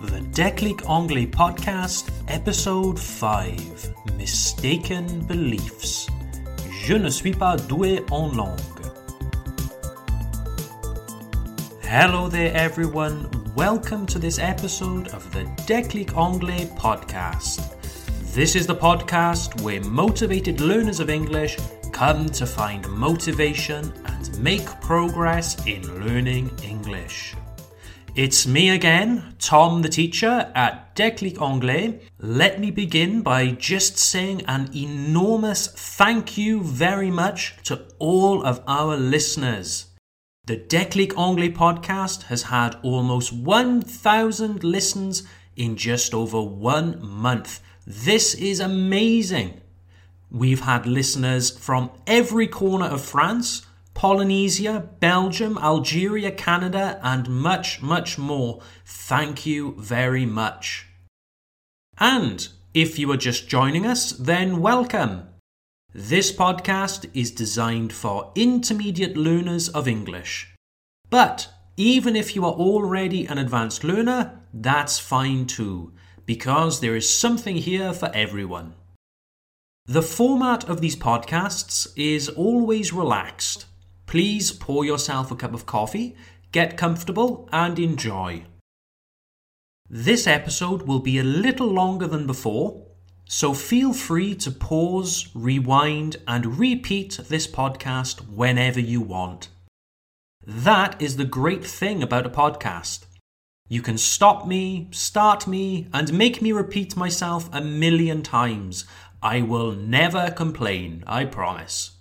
The Déclic Anglais Podcast, Episode 5 Mistaken Beliefs. Je ne suis pas doué en langue. Hello there, everyone. Welcome to this episode of the Déclic Anglais Podcast. This is the podcast where motivated learners of English come to find motivation and make progress in learning English. It's me again, Tom the teacher at Déclic Anglais. Let me begin by just saying an enormous thank you very much to all of our listeners. The Déclic Anglais podcast has had almost 1,000 listens in just over one month. This is amazing. We've had listeners from every corner of France, Polynesia, Belgium, Algeria, Canada, and much, much more. Thank you very much. And if you are just joining us, then welcome. This podcast is designed for intermediate learners of English. But even if you are already an advanced learner, that's fine too, because there is something here for everyone. The format of these podcasts is always relaxed. Please pour yourself a cup of coffee, get comfortable, and enjoy. This episode will be a little longer than before, so feel free to pause, rewind, and repeat this podcast whenever you want. That is the great thing about a podcast. You can stop me, start me, and make me repeat myself a million times I will never complain, I promise.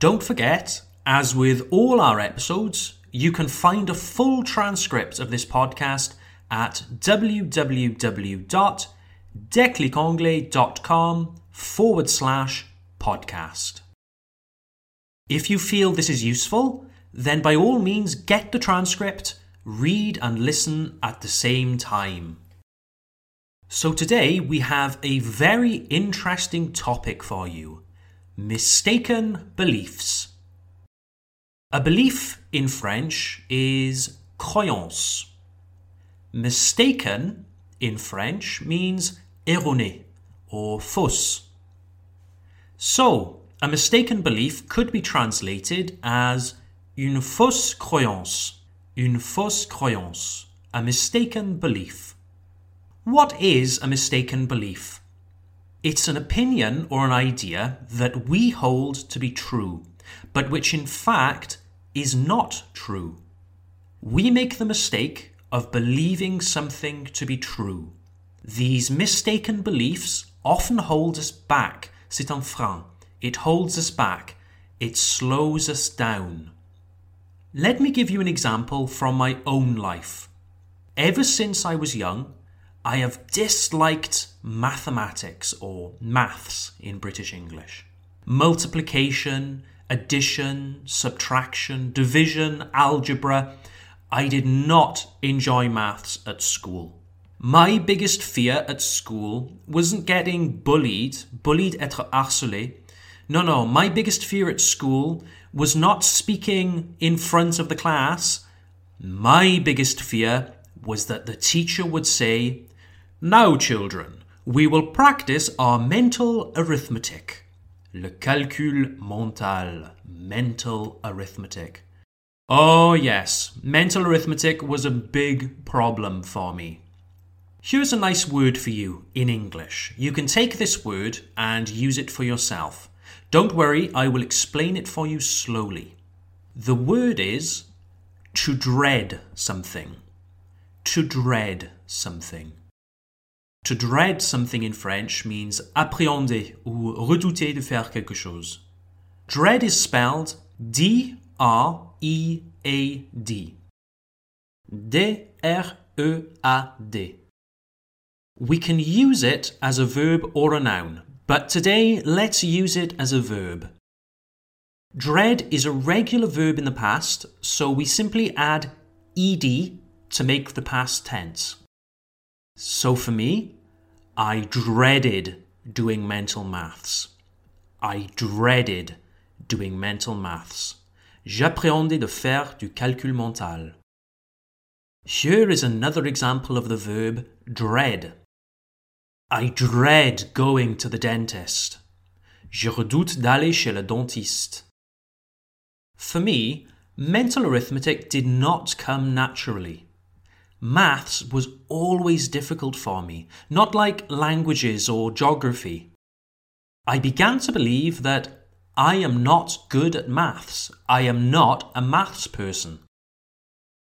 Don't forget, as with all our episodes, you can find a full transcript of this podcast at www.declicanglais.com forward slash podcast. If you feel this is useful, then by all means get the transcript, read and listen at the same time. So today we have a very interesting topic for you mistaken beliefs. A belief in French is croyance. Mistaken in French means erroné or fausse. So, a mistaken belief could be translated as une fausse croyance, une fausse croyance, a mistaken belief. What is a mistaken belief? It's an opinion or an idea that we hold to be true, but which in fact is not true. We make the mistake of believing something to be true. These mistaken beliefs often hold us back. C'est frein. It holds us back. It slows us down. Let me give you an example from my own life. Ever since I was young, I have disliked mathematics or maths in British English. Multiplication, addition, subtraction, division, algebra. I did not enjoy maths at school. My biggest fear at school wasn't getting bullied, bullied être harcelé. No, no, my biggest fear at school was not speaking in front of the class. My biggest fear was that the teacher would say, now, children, we will practice our mental arithmetic. Le calcul mental, mental arithmetic. Oh, yes, mental arithmetic was a big problem for me. Here's a nice word for you in English. You can take this word and use it for yourself. Don't worry, I will explain it for you slowly. The word is to dread something. To dread something. To dread something in French means appréhender ou redouter de faire quelque chose. Dread is spelled D R E A D. D R E A D. We can use it as a verb or a noun, but today let's use it as a verb. Dread is a regular verb in the past, so we simply add ed to make the past tense. So for me, I dreaded doing mental maths. I dreaded doing mental maths. J'appréhendais de faire du calcul mental. Here is another example of the verb dread. I dread going to the dentist. Je redoute d'aller chez le dentiste. For me, mental arithmetic did not come naturally. Maths was always difficult for me, not like languages or geography. I began to believe that I am not good at maths. I am not a maths person.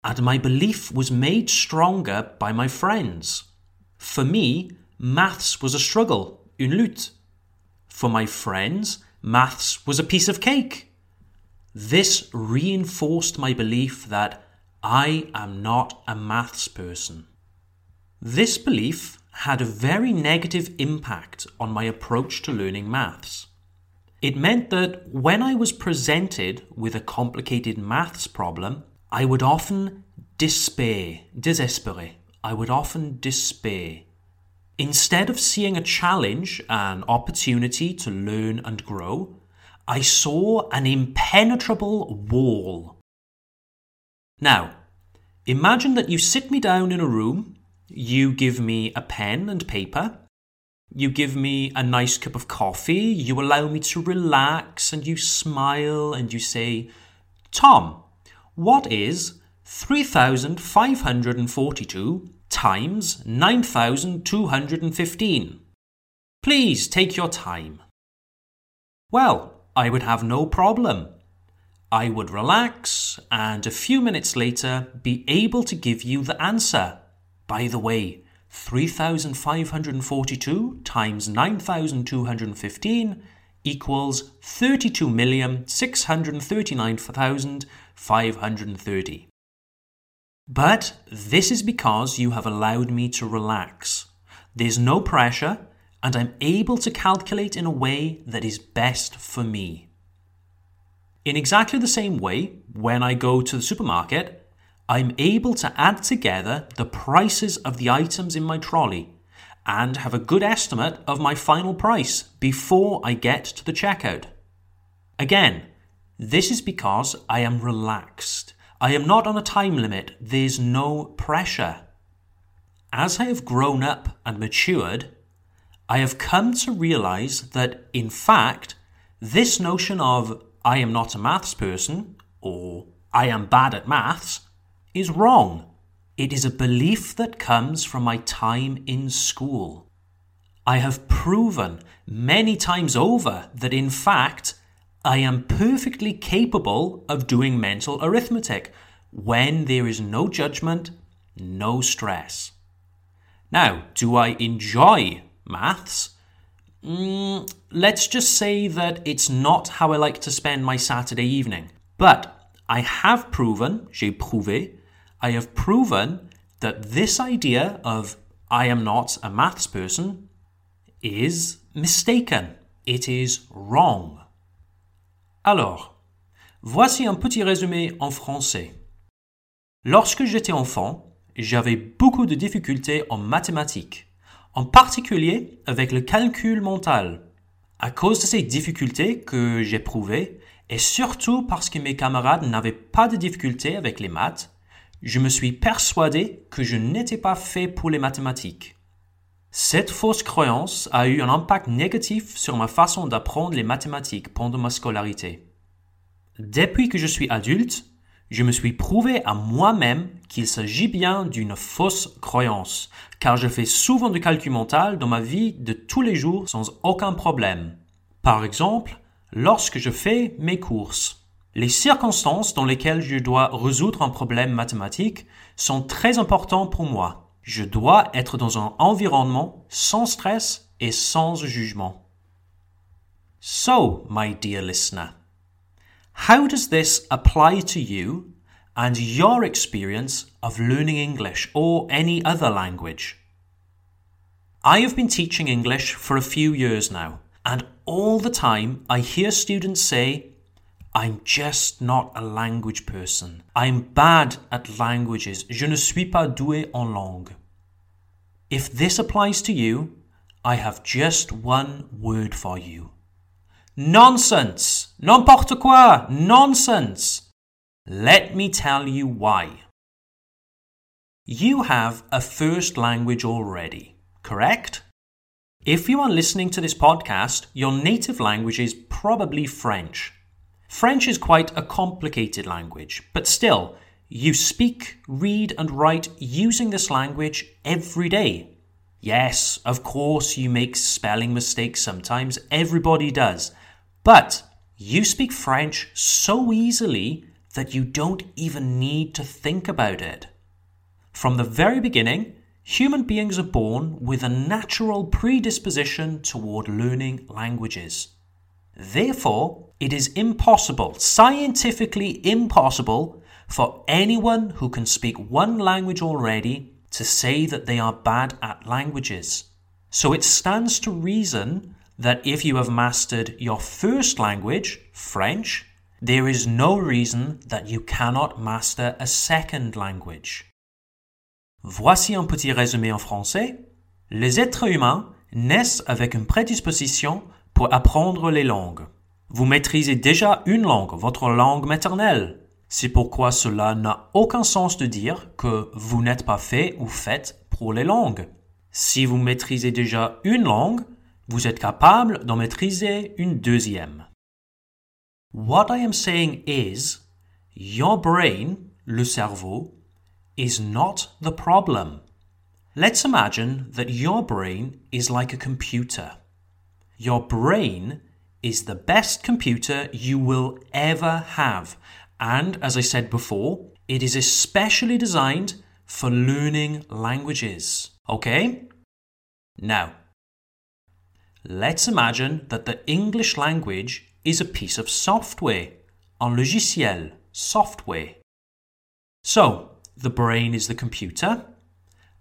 And my belief was made stronger by my friends. For me, maths was a struggle, une lutte. For my friends, maths was a piece of cake. This reinforced my belief that I am not a maths person. This belief had a very negative impact on my approach to learning maths. It meant that when I was presented with a complicated maths problem, I would often despair, désespérer. I would often despair. Instead of seeing a challenge, an opportunity to learn and grow, I saw an impenetrable wall. Now, imagine that you sit me down in a room, you give me a pen and paper, you give me a nice cup of coffee, you allow me to relax, and you smile and you say, Tom, what is 3,542 times 9,215? Please take your time. Well, I would have no problem. I would relax and a few minutes later be able to give you the answer. By the way, 3,542 times 9,215 equals 32,639,530. But this is because you have allowed me to relax. There's no pressure, and I'm able to calculate in a way that is best for me. In exactly the same way, when I go to the supermarket, I'm able to add together the prices of the items in my trolley and have a good estimate of my final price before I get to the checkout. Again, this is because I am relaxed. I am not on a time limit, there's no pressure. As I have grown up and matured, I have come to realize that, in fact, this notion of I am not a maths person or I am bad at maths is wrong. It is a belief that comes from my time in school. I have proven many times over that in fact I am perfectly capable of doing mental arithmetic when there is no judgment, no stress. Now, do I enjoy maths? Mm, let's just say that it's not how I like to spend my Saturday evening. But I have proven, j'ai prouvé, I have proven that this idea of I am not a maths person is mistaken. It is wrong. Alors, voici un petit résumé en français. Lorsque j'étais enfant, j'avais beaucoup de difficultés en mathématiques, en particulier avec le calcul mental. À cause de ces difficultés que j'éprouvais, et surtout parce que mes camarades n'avaient pas de difficultés avec les maths, je me suis persuadé que je n'étais pas fait pour les mathématiques. Cette fausse croyance a eu un impact négatif sur ma façon d'apprendre les mathématiques pendant ma scolarité. Depuis que je suis adulte, je me suis prouvé à moi-même qu'il s'agit bien d'une fausse croyance, car je fais souvent du calcul mental dans ma vie de tous les jours sans aucun problème. Par exemple, lorsque je fais mes courses. Les circonstances dans lesquelles je dois résoudre un problème mathématique sont très importantes pour moi. Je dois être dans un environnement sans stress et sans jugement. So, my dear listener, how does this apply to you and your experience of learning English or any other language? I have been teaching English for a few years now, and all the time I hear students say, I'm just not a language person. I'm bad at languages. Je ne suis pas doué en langue. If this applies to you, I have just one word for you. Nonsense! N'importe quoi! Nonsense! Let me tell you why. you have a first language already, correct? If you are listening to this podcast, your native language is probably French. French is quite a complicated language, but still, you speak, read, and write using this language every day. Yes, of course, you make spelling mistakes sometimes, everybody does. But you speak French so easily that you don't even need to think about it. From the very beginning, human beings are born with a natural predisposition toward learning languages. Therefore, it is impossible, scientifically impossible, for anyone who can speak one language already to say that they are bad at languages. So it stands to reason that if you have mastered your first language, French, there is no reason that you cannot master a second language. Voici un petit résumé en français. Les êtres humains naissent avec une prédisposition pour apprendre les langues. Vous maîtrisez déjà une langue, votre langue maternelle. C'est pourquoi cela n'a aucun sens de dire que vous n'êtes pas fait ou faite pour les langues. Si vous maîtrisez déjà une langue, vous êtes capable d'en maîtriser une deuxième. What I am saying is, your brain, le cerveau, is not the problem. Let's imagine that your brain is like a computer. Your brain is the best computer you will ever have and as I said before, it is especially designed for learning languages. Okay? Now, let's imagine that the English language is a piece of software, un logiciel, software. So, the brain is the computer,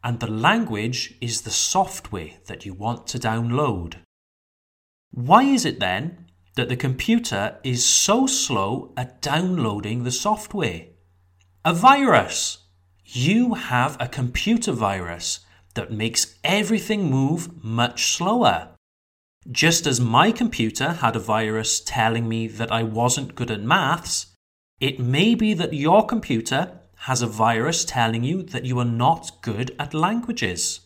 and the language is the software that you want to download. Why is it then that the computer is so slow at downloading the software. A virus. You have a computer virus that makes everything move much slower. Just as my computer had a virus telling me that I wasn't good at maths, it may be that your computer has a virus telling you that you are not good at languages.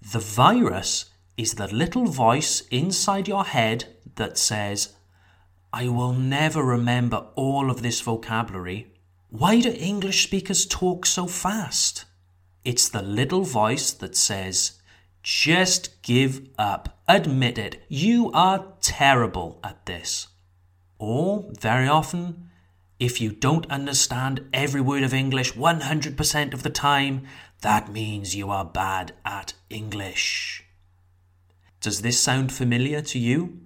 The virus is the little voice inside your head that says, I will never remember all of this vocabulary. Why do English speakers talk so fast? It's the little voice that says, just give up. Admit it. You are terrible at this. Or, very often, if you don't understand every word of English 100% of the time, that means you are bad at English. Does this sound familiar to you?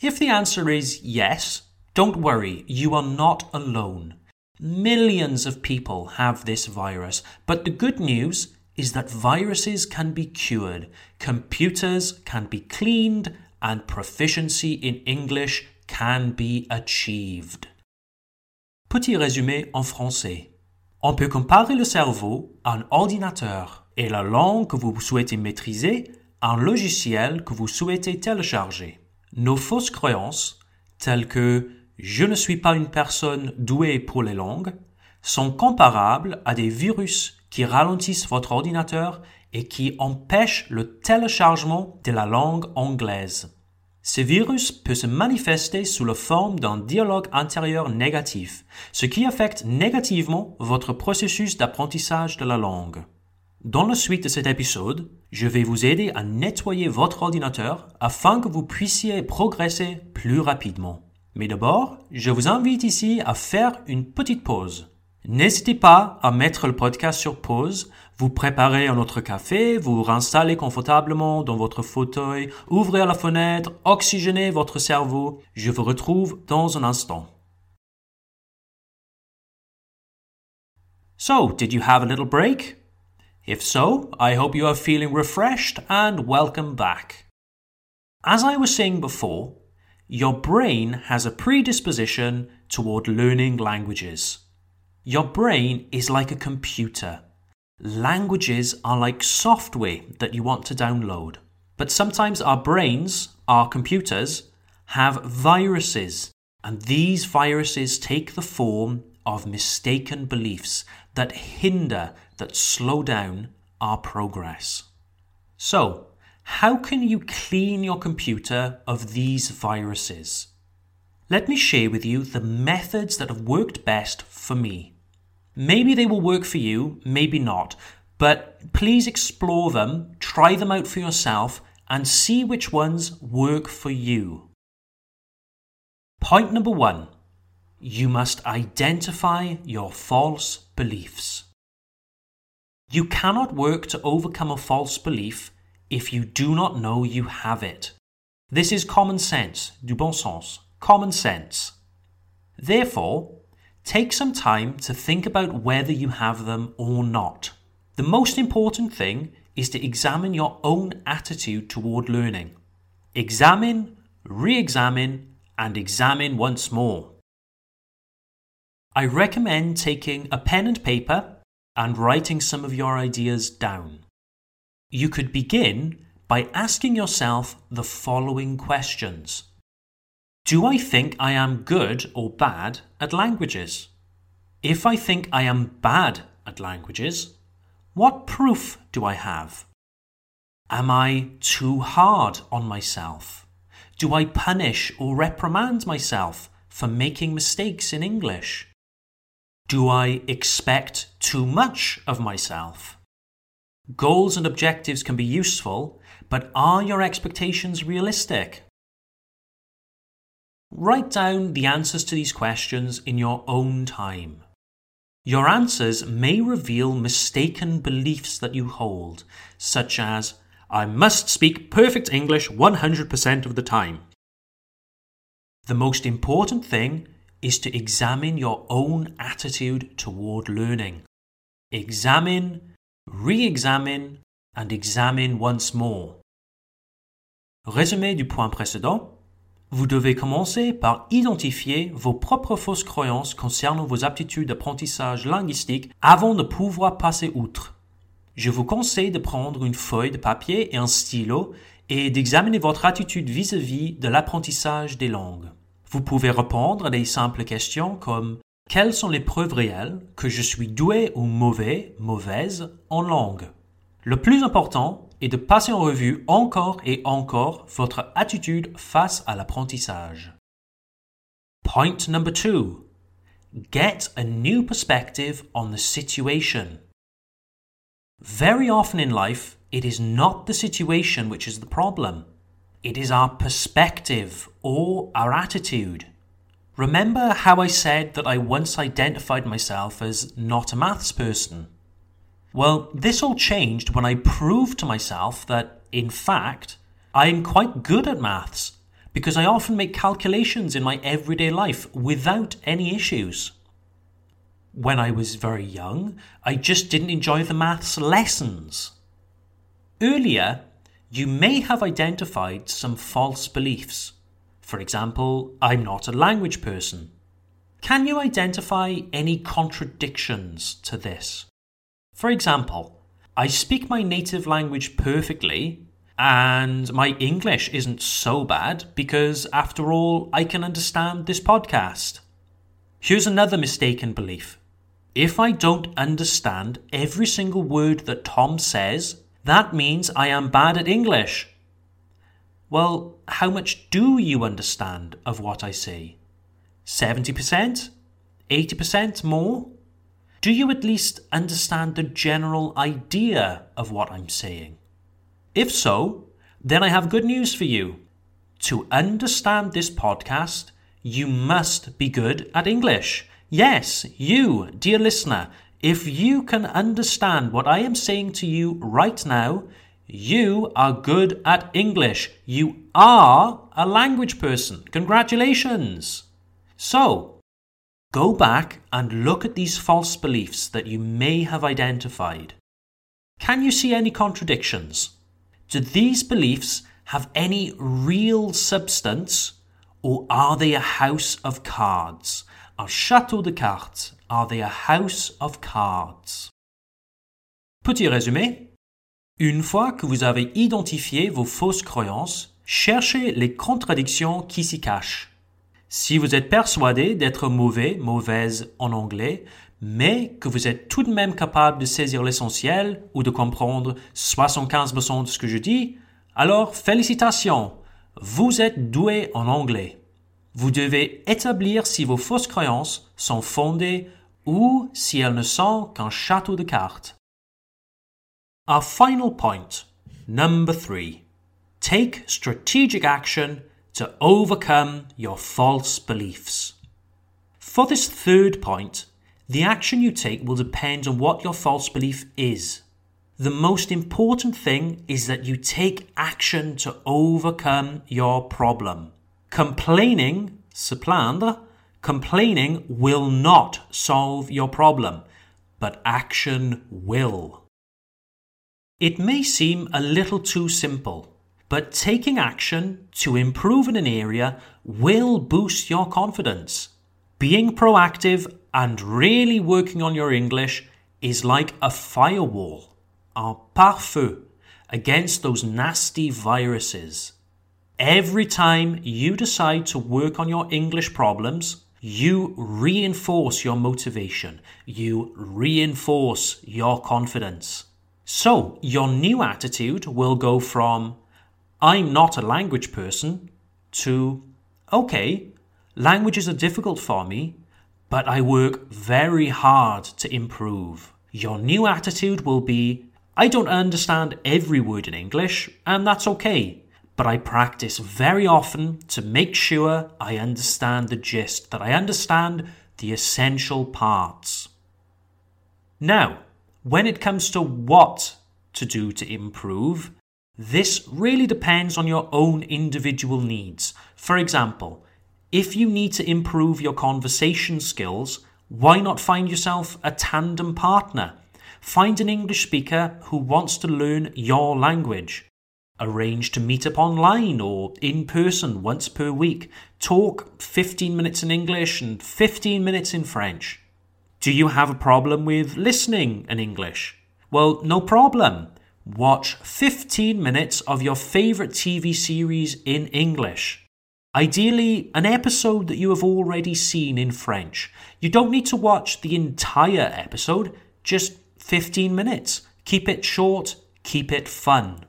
If the answer is yes, don't worry, you are not alone. Millions of people have this virus, but the good news is that viruses can be cured, computers can be cleaned, and proficiency in English can be achieved. Petit résumé en français. On peut comparer le cerveau à un ordinateur et la langue que vous souhaitez maîtriser à un logiciel que vous souhaitez télécharger. Nos fausses croyances, telles que je ne suis pas une personne douée pour les langues, sont comparables à des virus qui ralentissent votre ordinateur et qui empêchent le téléchargement de la langue anglaise. Ce virus peut se manifester sous la forme d'un dialogue intérieur négatif, ce qui affecte négativement votre processus d'apprentissage de la langue. Dans la suite de cet épisode, je vais vous aider à nettoyer votre ordinateur afin que vous puissiez progresser plus rapidement. Mais d'abord, je vous invite ici à faire une petite pause. N'hésitez pas à mettre le podcast sur pause, vous préparer un autre café, vous réinstaller confortablement dans votre fauteuil, ouvrir la fenêtre, oxygéner votre cerveau. Je vous retrouve dans un instant. So, did you have a little break? If so, I hope you are feeling refreshed and welcome back. As I was saying before, your brain has a predisposition toward learning languages. Your brain is like a computer. Languages are like software that you want to download. But sometimes our brains, our computers, have viruses, and these viruses take the form of mistaken beliefs that hinder, that slow down our progress. So, how can you clean your computer of these viruses? Let me share with you the methods that have worked best for me. Maybe they will work for you, maybe not, but please explore them, try them out for yourself, and see which ones work for you. Point number one you must identify your false beliefs. You cannot work to overcome a false belief if you do not know you have it. This is common sense, du bon sens, common sense. Therefore, take some time to think about whether you have them or not. The most important thing is to examine your own attitude toward learning. Examine, re examine, and examine once more. I recommend taking a pen and paper and writing some of your ideas down. You could begin by asking yourself the following questions Do I think I am good or bad at languages? If I think I am bad at languages, what proof do I have? Am I too hard on myself? Do I punish or reprimand myself for making mistakes in English? Do I expect too much of myself? Goals and objectives can be useful, but are your expectations realistic? Write down the answers to these questions in your own time. Your answers may reveal mistaken beliefs that you hold, such as, I must speak perfect English 100% of the time. The most important thing is to examine your own attitude toward learning. Examine, re examine, and examine once more. Résumé du point précédent. Vous devez commencer par identifier vos propres fausses croyances concernant vos aptitudes d'apprentissage linguistique avant de pouvoir passer outre. Je vous conseille de prendre une feuille de papier et un stylo et d'examiner votre attitude vis-à-vis de l'apprentissage des langues. Vous pouvez répondre à des simples questions comme quelles sont les preuves réelles que je suis doué ou mauvais, mauvaise en langue? Le plus important et de passer en revue encore et encore votre attitude face à l'apprentissage. Point number two. Get a new perspective on the situation. Very often in life, it is not the situation which is the problem. It is our perspective or our attitude. Remember how I said that I once identified myself as not a maths person? Well, this all changed when I proved to myself that, in fact, I am quite good at maths because I often make calculations in my everyday life without any issues. When I was very young, I just didn't enjoy the maths lessons. Earlier, you may have identified some false beliefs. For example, I'm not a language person. Can you identify any contradictions to this? For example, I speak my native language perfectly, and my English isn't so bad because, after all, I can understand this podcast. Here's another mistaken belief. If I don't understand every single word that Tom says, that means I am bad at English. Well, how much do you understand of what I say? 70%? 80% more? Do you at least understand the general idea of what I'm saying? If so, then I have good news for you. To understand this podcast, you must be good at English. Yes, you, dear listener, if you can understand what I am saying to you right now, you are good at English. You are a language person. Congratulations. So, Go back and look at these false beliefs that you may have identified. Can you see any contradictions? Do these beliefs have any real substance or are they a house of cards? Un château de cartes. Are they a house of cards? Petit résumé. Une fois que vous avez identifié vos fausses croyances, cherchez les contradictions qui s'y cachent. Si vous êtes persuadé d'être mauvais, mauvaise en anglais, mais que vous êtes tout de même capable de saisir l'essentiel ou de comprendre 75% de ce que je dis, alors félicitations, vous êtes doué en anglais. Vous devez établir si vos fausses croyances sont fondées ou si elles ne sont qu'un château de cartes. Our final point, number three. Take strategic action to overcome your false beliefs. For this third point, the action you take will depend on what your false belief is. The most important thing is that you take action to overcome your problem. Complaining, se plaindre, complaining will not solve your problem, but action will. It may seem a little too simple, but taking action to improve in an area will boost your confidence. Being proactive and really working on your English is like a firewall, a pare-feu, against those nasty viruses. Every time you decide to work on your English problems, you reinforce your motivation, you reinforce your confidence. So, your new attitude will go from I'm not a language person to, okay, languages are difficult for me, but I work very hard to improve. Your new attitude will be, I don't understand every word in English, and that's okay, but I practice very often to make sure I understand the gist, that I understand the essential parts. Now, when it comes to what to do to improve, this really depends on your own individual needs. For example, if you need to improve your conversation skills, why not find yourself a tandem partner? Find an English speaker who wants to learn your language. Arrange to meet up online or in person once per week. Talk 15 minutes in English and 15 minutes in French. Do you have a problem with listening in English? Well, no problem. Watch 15 minutes of your favorite TV series in English. Ideally, an episode that you have already seen in French. You don't need to watch the entire episode, just 15 minutes. Keep it short, keep it fun.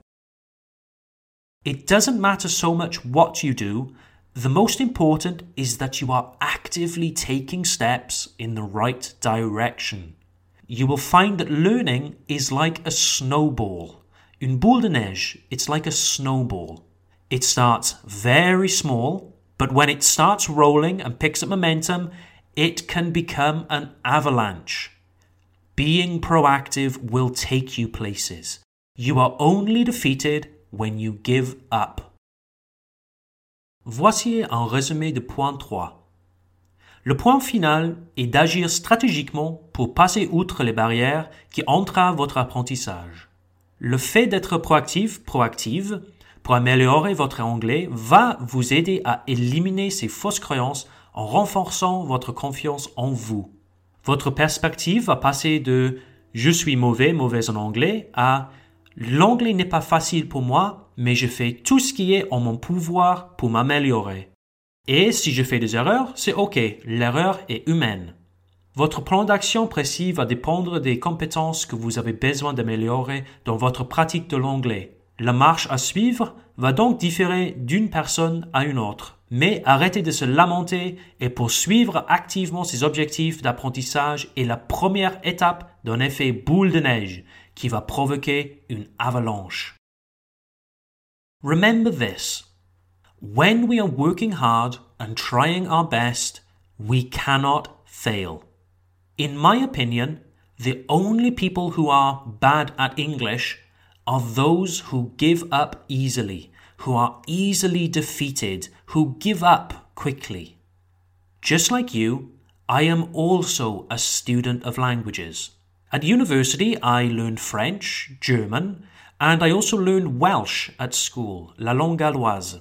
It doesn't matter so much what you do, the most important is that you are actively taking steps in the right direction you will find that learning is like a snowball. Une boule de neige, it's like a snowball. It starts very small, but when it starts rolling and picks up momentum, it can become an avalanche. Being proactive will take you places. You are only defeated when you give up. Voici un résumé de point 3. Le point final est d'agir stratégiquement pour passer outre les barrières qui entravent votre apprentissage. Le fait d'être proactif, proactive, pour améliorer votre anglais va vous aider à éliminer ces fausses croyances en renforçant votre confiance en vous. Votre perspective va passer de je suis mauvais, mauvaise en anglais à l'anglais n'est pas facile pour moi, mais je fais tout ce qui est en mon pouvoir pour m'améliorer. Et si je fais des erreurs, c'est OK, l'erreur est humaine. Votre plan d'action précis va dépendre des compétences que vous avez besoin d'améliorer dans votre pratique de l'anglais. La marche à suivre va donc différer d'une personne à une autre. Mais arrêtez de se lamenter et poursuivre activement ces objectifs d'apprentissage est la première étape d'un effet boule de neige qui va provoquer une avalanche. Remember this. When we are working hard and trying our best, we cannot fail. In my opinion, the only people who are bad at English are those who give up easily, who are easily defeated, who give up quickly. Just like you, I am also a student of languages. At university, I learned French, German, and I also learned Welsh at school, la langue galloise.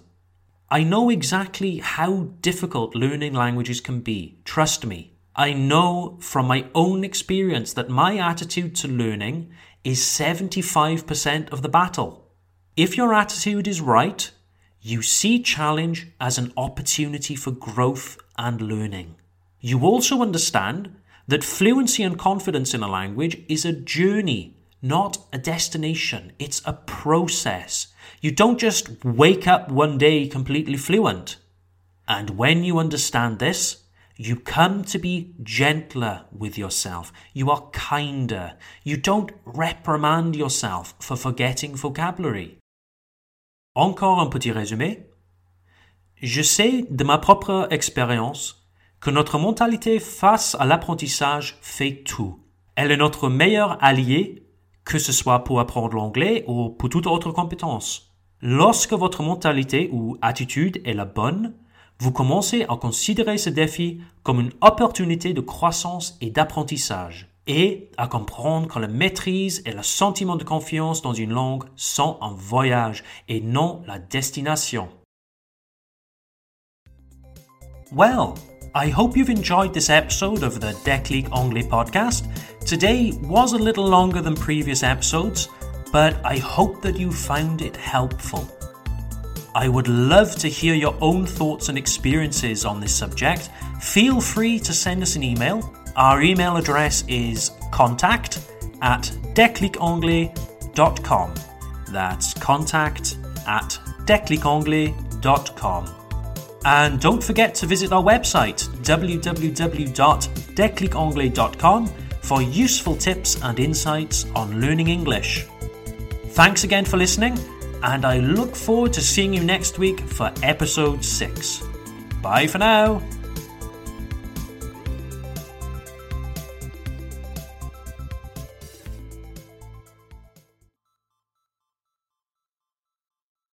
I know exactly how difficult learning languages can be. Trust me. I know from my own experience that my attitude to learning is 75% of the battle. If your attitude is right, you see challenge as an opportunity for growth and learning. You also understand that fluency and confidence in a language is a journey, not a destination. It's a process. You don't just wake up one day completely fluent. And when you understand this, you come to be gentler with yourself. You are kinder. You don't reprimand yourself for forgetting vocabulary. Encore un petit résumé. Je sais de ma propre expérience que notre mentalité face à l'apprentissage fait tout. Elle est notre meilleur allié, que ce soit pour apprendre l'anglais ou pour toute autre compétence. Lorsque votre mentalité ou attitude est la bonne, vous commencez à considérer ce défi comme une opportunité de croissance et d'apprentissage et à comprendre que la maîtrise et le sentiment de confiance dans une langue sont un voyage et non la destination. Well, I hope you've enjoyed this episode of the Declic Anglais podcast. Today was a little longer than previous episodes, but I hope that you found it helpful. I would love to hear your own thoughts and experiences on this subject. Feel free to send us an email. Our email address is contact at declicanglais.com. That's contact at declicanglais.com. And don't forget to visit our website www.declicanglais.com for useful tips and insights on learning English. Thanks again for listening and I look forward to seeing you next week for episode 6. Bye for now.